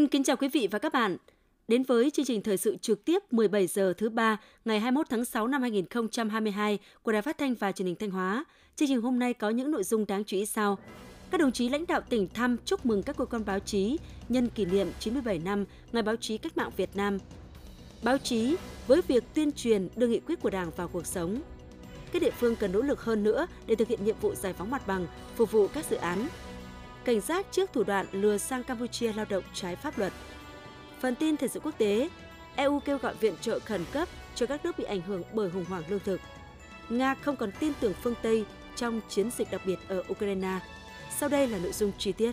Xin kính chào quý vị và các bạn. Đến với chương trình thời sự trực tiếp 17 giờ thứ ba ngày 21 tháng 6 năm 2022 của Đài Phát thanh và Truyền hình Thanh Hóa. Chương trình hôm nay có những nội dung đáng chú ý sau. Các đồng chí lãnh đạo tỉnh thăm chúc mừng các cơ quan báo chí nhân kỷ niệm 97 năm Ngày báo chí cách mạng Việt Nam. Báo chí với việc tuyên truyền đưa nghị quyết của Đảng vào cuộc sống. Các địa phương cần nỗ lực hơn nữa để thực hiện nhiệm vụ giải phóng mặt bằng, phục vụ các dự án. Cảnh giác trước thủ đoạn lừa sang Campuchia lao động trái pháp luật. Phần tin thời sự quốc tế, EU kêu gọi viện trợ khẩn cấp cho các nước bị ảnh hưởng bởi khủng hoảng lương thực. Nga không còn tin tưởng phương Tây trong chiến dịch đặc biệt ở Ukraine. Sau đây là nội dung chi tiết.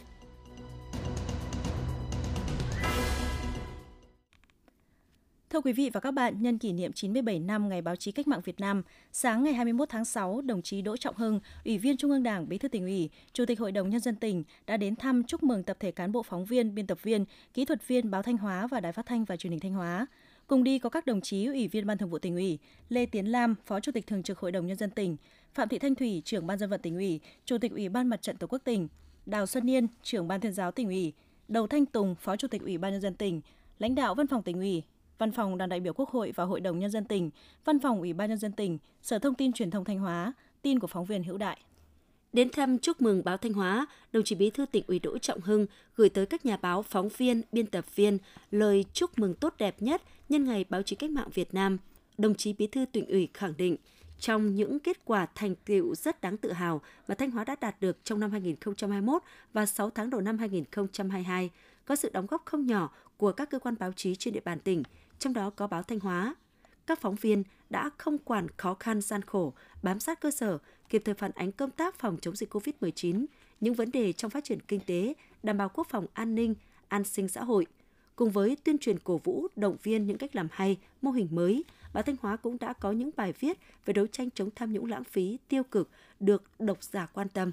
Thưa quý vị và các bạn, nhân kỷ niệm 97 năm Ngày báo chí cách mạng Việt Nam, sáng ngày 21 tháng 6, đồng chí Đỗ Trọng Hưng, Ủy viên Trung ương Đảng, Bí thư tỉnh ủy, Chủ tịch Hội đồng Nhân dân tỉnh đã đến thăm chúc mừng tập thể cán bộ phóng viên, biên tập viên, kỹ thuật viên báo Thanh Hóa và Đài Phát thanh và Truyền hình Thanh Hóa. Cùng đi có các đồng chí Ủy viên Ban Thường vụ tỉnh ủy, Lê Tiến Lam, Phó Chủ tịch Thường trực Hội đồng Nhân dân tỉnh, Phạm Thị Thanh Thủy, Trưởng Ban dân vận tỉnh ủy, Chủ tịch Ủy ban Mặt trận Tổ quốc tỉnh, Đào Xuân Niên, Trưởng Ban Tuyên giáo tỉnh ủy, Đầu Thanh Tùng, Phó Chủ tịch Ủy ban Nhân dân tỉnh, lãnh đạo Văn phòng tỉnh ủy, Văn phòng Đoàn đại biểu Quốc hội và Hội đồng Nhân dân tỉnh, Văn phòng Ủy ban Nhân dân tỉnh, Sở Thông tin Truyền thông Thanh Hóa, tin của phóng viên Hữu Đại. Đến thăm chúc mừng báo Thanh Hóa, đồng chí Bí thư tỉnh ủy Đỗ Trọng Hưng gửi tới các nhà báo, phóng viên, biên tập viên lời chúc mừng tốt đẹp nhất nhân ngày báo chí cách mạng Việt Nam. Đồng chí Bí thư tỉnh ủy khẳng định, trong những kết quả thành tựu rất đáng tự hào mà Thanh Hóa đã đạt được trong năm 2021 và 6 tháng đầu năm 2022, có sự đóng góp không nhỏ của các cơ quan báo chí trên địa bàn tỉnh, trong đó có báo Thanh Hóa. Các phóng viên đã không quản khó khăn gian khổ, bám sát cơ sở, kịp thời phản ánh công tác phòng chống dịch COVID-19, những vấn đề trong phát triển kinh tế, đảm bảo quốc phòng an ninh, an sinh xã hội. Cùng với tuyên truyền cổ vũ, động viên những cách làm hay, mô hình mới, báo Thanh Hóa cũng đã có những bài viết về đấu tranh chống tham nhũng lãng phí, tiêu cực được độc giả quan tâm.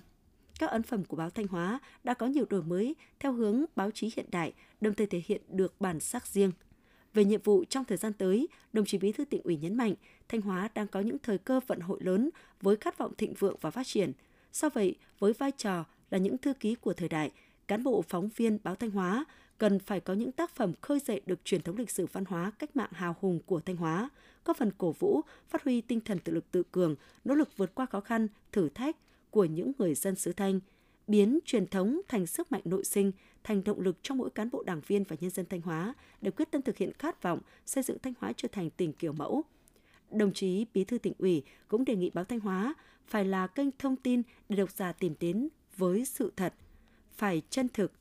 Các ấn phẩm của báo Thanh Hóa đã có nhiều đổi mới theo hướng báo chí hiện đại, đồng thời thể hiện được bản sắc riêng – về nhiệm vụ trong thời gian tới, đồng chí Bí thư tỉnh ủy nhấn mạnh, Thanh Hóa đang có những thời cơ vận hội lớn với khát vọng thịnh vượng và phát triển. Do vậy, với vai trò là những thư ký của thời đại, cán bộ phóng viên báo Thanh Hóa cần phải có những tác phẩm khơi dậy được truyền thống lịch sử văn hóa cách mạng hào hùng của Thanh Hóa, có phần cổ vũ, phát huy tinh thần tự lực tự cường, nỗ lực vượt qua khó khăn, thử thách của những người dân xứ Thanh, biến truyền thống thành sức mạnh nội sinh, thành động lực cho mỗi cán bộ đảng viên và nhân dân Thanh Hóa để quyết tâm thực hiện khát vọng xây dựng Thanh Hóa trở thành tỉnh kiểu mẫu. Đồng chí Bí thư tỉnh ủy cũng đề nghị báo Thanh Hóa phải là kênh thông tin để độc giả tìm đến với sự thật, phải chân thực,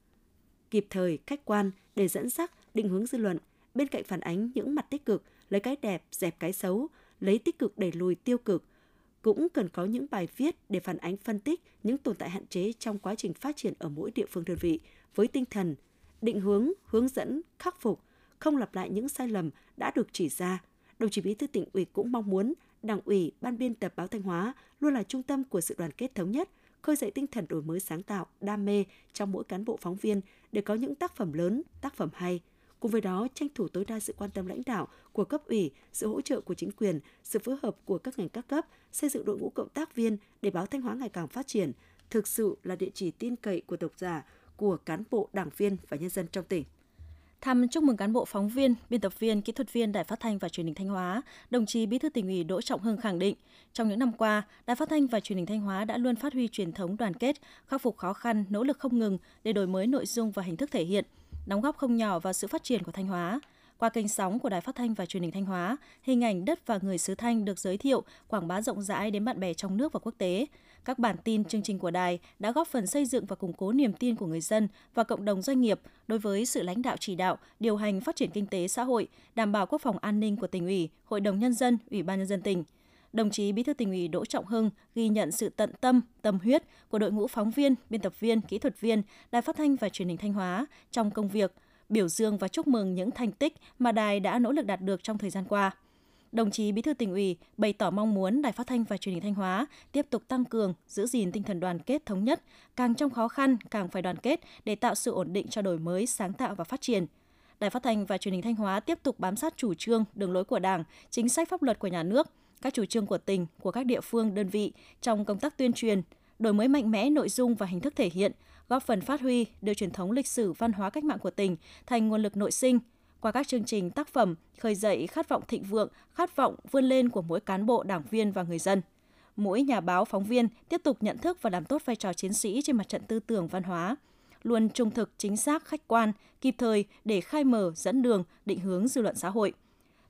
kịp thời, khách quan để dẫn dắt, định hướng dư luận, bên cạnh phản ánh những mặt tích cực, lấy cái đẹp, dẹp cái xấu, lấy tích cực đẩy lùi tiêu cực, cũng cần có những bài viết để phản ánh phân tích những tồn tại hạn chế trong quá trình phát triển ở mỗi địa phương đơn vị với tinh thần định hướng, hướng dẫn, khắc phục, không lặp lại những sai lầm đã được chỉ ra. Đồng chí Bí thư tỉnh ủy cũng mong muốn Đảng ủy, Ban biên tập báo Thanh Hóa luôn là trung tâm của sự đoàn kết thống nhất, khơi dậy tinh thần đổi mới sáng tạo, đam mê trong mỗi cán bộ phóng viên để có những tác phẩm lớn, tác phẩm hay – Cùng với đó, tranh thủ tối đa sự quan tâm lãnh đạo của cấp ủy, sự hỗ trợ của chính quyền, sự phối hợp của các ngành các cấp, xây dựng đội ngũ cộng tác viên để báo Thanh Hóa ngày càng phát triển, thực sự là địa chỉ tin cậy của độc giả, của cán bộ, đảng viên và nhân dân trong tỉnh. Thăm chúc mừng cán bộ phóng viên, biên tập viên, kỹ thuật viên Đài Phát thanh và Truyền hình Thanh Hóa, đồng chí Bí thư tỉnh ủy Đỗ Trọng Hưng khẳng định, trong những năm qua, Đài Phát thanh và Truyền hình Thanh Hóa đã luôn phát huy truyền thống đoàn kết, khắc phục khó khăn, nỗ lực không ngừng để đổi mới nội dung và hình thức thể hiện, đóng góp không nhỏ vào sự phát triển của Thanh Hóa. Qua kênh sóng của Đài Phát thanh và Truyền hình Thanh Hóa, hình ảnh đất và người xứ Thanh được giới thiệu, quảng bá rộng rãi đến bạn bè trong nước và quốc tế. Các bản tin chương trình của đài đã góp phần xây dựng và củng cố niềm tin của người dân và cộng đồng doanh nghiệp đối với sự lãnh đạo chỉ đạo, điều hành phát triển kinh tế xã hội, đảm bảo quốc phòng an ninh của tỉnh ủy, Hội đồng nhân dân, Ủy ban nhân dân tỉnh đồng chí Bí thư tỉnh ủy Đỗ Trọng Hưng ghi nhận sự tận tâm, tâm huyết của đội ngũ phóng viên, biên tập viên, kỹ thuật viên Đài Phát thanh và Truyền hình Thanh Hóa trong công việc, biểu dương và chúc mừng những thành tích mà đài đã nỗ lực đạt được trong thời gian qua. Đồng chí Bí thư tỉnh ủy bày tỏ mong muốn Đài Phát thanh và Truyền hình Thanh Hóa tiếp tục tăng cường, giữ gìn tinh thần đoàn kết thống nhất, càng trong khó khăn càng phải đoàn kết để tạo sự ổn định cho đổi mới, sáng tạo và phát triển. Đài Phát thanh và Truyền hình Thanh Hóa tiếp tục bám sát chủ trương, đường lối của Đảng, chính sách pháp luật của nhà nước, các chủ trương của tỉnh, của các địa phương, đơn vị trong công tác tuyên truyền, đổi mới mạnh mẽ nội dung và hình thức thể hiện, góp phần phát huy đưa truyền thống lịch sử văn hóa cách mạng của tỉnh thành nguồn lực nội sinh qua các chương trình tác phẩm khơi dậy khát vọng thịnh vượng, khát vọng vươn lên của mỗi cán bộ, đảng viên và người dân. Mỗi nhà báo, phóng viên tiếp tục nhận thức và làm tốt vai trò chiến sĩ trên mặt trận tư tưởng văn hóa, luôn trung thực, chính xác, khách quan, kịp thời để khai mở, dẫn đường, định hướng dư luận xã hội.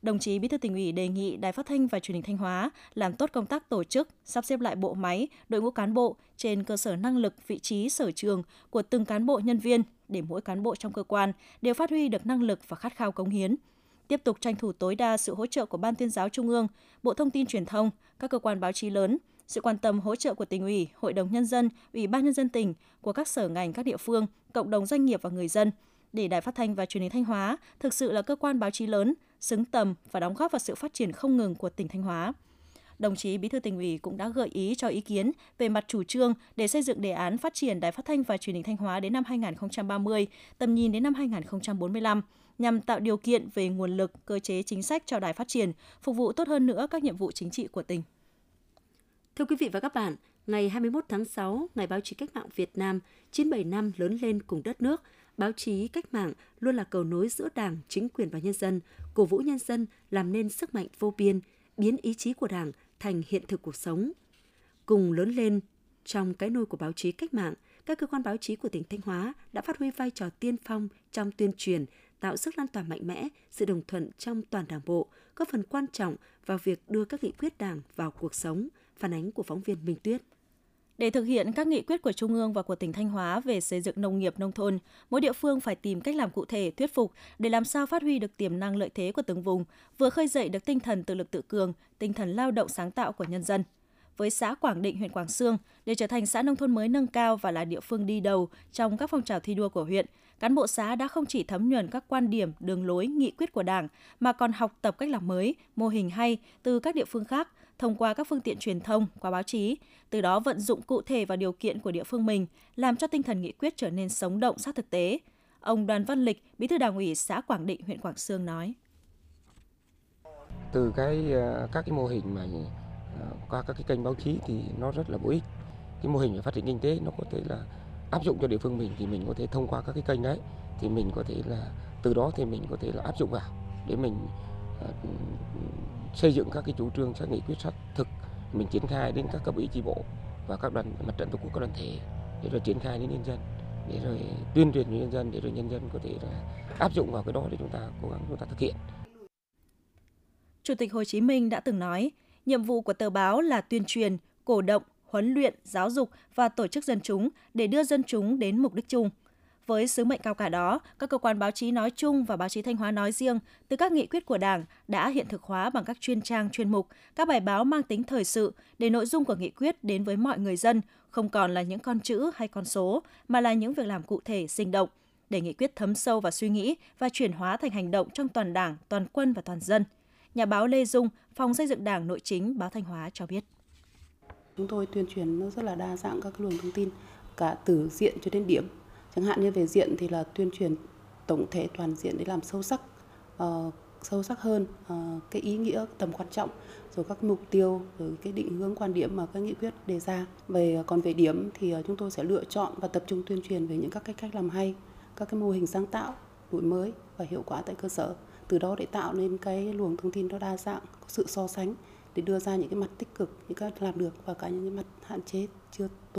Đồng chí Bí thư tỉnh ủy đề nghị Đài Phát thanh và Truyền hình Thanh Hóa làm tốt công tác tổ chức, sắp xếp lại bộ máy, đội ngũ cán bộ trên cơ sở năng lực, vị trí, sở trường của từng cán bộ nhân viên để mỗi cán bộ trong cơ quan đều phát huy được năng lực và khát khao cống hiến. Tiếp tục tranh thủ tối đa sự hỗ trợ của Ban tuyên giáo Trung ương, Bộ Thông tin Truyền thông, các cơ quan báo chí lớn, sự quan tâm hỗ trợ của tỉnh ủy, Hội đồng Nhân dân, Ủy ban Nhân dân tỉnh, của các sở ngành các địa phương, cộng đồng doanh nghiệp và người dân, để Đài Phát thanh và Truyền hình Thanh Hóa thực sự là cơ quan báo chí lớn, xứng tầm và đóng góp vào sự phát triển không ngừng của tỉnh Thanh Hóa. Đồng chí Bí thư tỉnh ủy cũng đã gợi ý cho ý kiến về mặt chủ trương để xây dựng đề án phát triển Đài Phát thanh và Truyền hình Thanh Hóa đến năm 2030, tầm nhìn đến năm 2045 nhằm tạo điều kiện về nguồn lực, cơ chế chính sách cho đài phát triển, phục vụ tốt hơn nữa các nhiệm vụ chính trị của tỉnh. Thưa quý vị và các bạn, ngày 21 tháng 6, Ngày báo chí cách mạng Việt Nam 97 năm lớn lên cùng đất nước, báo chí cách mạng luôn là cầu nối giữa Đảng, chính quyền và nhân dân, cổ vũ nhân dân làm nên sức mạnh vô biên, biến ý chí của Đảng thành hiện thực cuộc sống. Cùng lớn lên trong cái nôi của báo chí cách mạng, các cơ quan báo chí của tỉnh Thanh Hóa đã phát huy vai trò tiên phong trong tuyên truyền, tạo sức lan tỏa mạnh mẽ, sự đồng thuận trong toàn đảng bộ, góp phần quan trọng vào việc đưa các nghị quyết đảng vào cuộc sống, phản ánh của phóng viên Minh Tuyết. Để thực hiện các nghị quyết của Trung ương và của tỉnh Thanh Hóa về xây dựng nông nghiệp nông thôn, mỗi địa phương phải tìm cách làm cụ thể, thuyết phục để làm sao phát huy được tiềm năng lợi thế của từng vùng, vừa khơi dậy được tinh thần tự lực tự cường, tinh thần lao động sáng tạo của nhân dân. Với xã Quảng Định, huyện Quảng Sương, để trở thành xã nông thôn mới nâng cao và là địa phương đi đầu trong các phong trào thi đua của huyện, cán bộ xã đã không chỉ thấm nhuần các quan điểm, đường lối, nghị quyết của Đảng, mà còn học tập cách làm mới, mô hình hay từ các địa phương khác, thông qua các phương tiện truyền thông, qua báo chí, từ đó vận dụng cụ thể vào điều kiện của địa phương mình, làm cho tinh thần nghị quyết trở nên sống động sát thực tế. Ông Đoàn Văn Lịch, Bí thư Đảng ủy xã Quảng Định, huyện Quảng Sương nói: Từ cái ờ, các cái mô hình mà ờ, qua các cái kênh báo chí thì nó rất là bổ ích. Cái mô hình về phát triển kinh tế nó có thể là áp dụng cho địa phương mình thì mình có thể thông qua các cái kênh đấy thì mình có thể là từ đó thì mình có thể là áp dụng vào để mình ờ, xây dựng các cái chủ trương các nghị quyết sát thực mình triển khai đến các cấp ủy chi bộ và các đoàn mặt trận tổ quốc các đoàn thể để rồi triển khai đến nhân dân để rồi tuyên truyền cho nhân dân để rồi nhân dân có thể là áp dụng vào cái đó để chúng ta cố gắng chúng ta thực hiện. Chủ tịch Hồ Chí Minh đã từng nói, nhiệm vụ của tờ báo là tuyên truyền, cổ động, huấn luyện, giáo dục và tổ chức dân chúng để đưa dân chúng đến mục đích chung. Với sứ mệnh cao cả đó, các cơ quan báo chí nói chung và báo chí Thanh Hóa nói riêng, từ các nghị quyết của Đảng đã hiện thực hóa bằng các chuyên trang chuyên mục, các bài báo mang tính thời sự để nội dung của nghị quyết đến với mọi người dân, không còn là những con chữ hay con số, mà là những việc làm cụ thể, sinh động, để nghị quyết thấm sâu vào suy nghĩ và chuyển hóa thành hành động trong toàn Đảng, toàn quân và toàn dân. Nhà báo Lê Dung, Phòng xây dựng Đảng Nội chính báo Thanh Hóa cho biết. Chúng tôi tuyên truyền nó rất là đa dạng các luồng thông tin cả từ diện cho đến điểm. Chẳng hạn như về diện thì là tuyên truyền tổng thể toàn diện để làm sâu sắc uh, sâu sắc hơn uh, cái ý nghĩa tầm quan trọng rồi các mục tiêu rồi cái định hướng quan điểm mà các nghị quyết đề ra. Về ờ, còn về điểm thì uh, chúng tôi sẽ lựa chọn và tập trung tuyên truyền về những các cái cách làm hay các cái mô hình sáng tạo đổi mới và hiệu quả tại cơ sở. Từ đó để tạo nên cái luồng thông tin nó đa dạng có sự so sánh để đưa ra những cái mặt tích cực những cái làm được và cả những cái mặt hạn chế chưa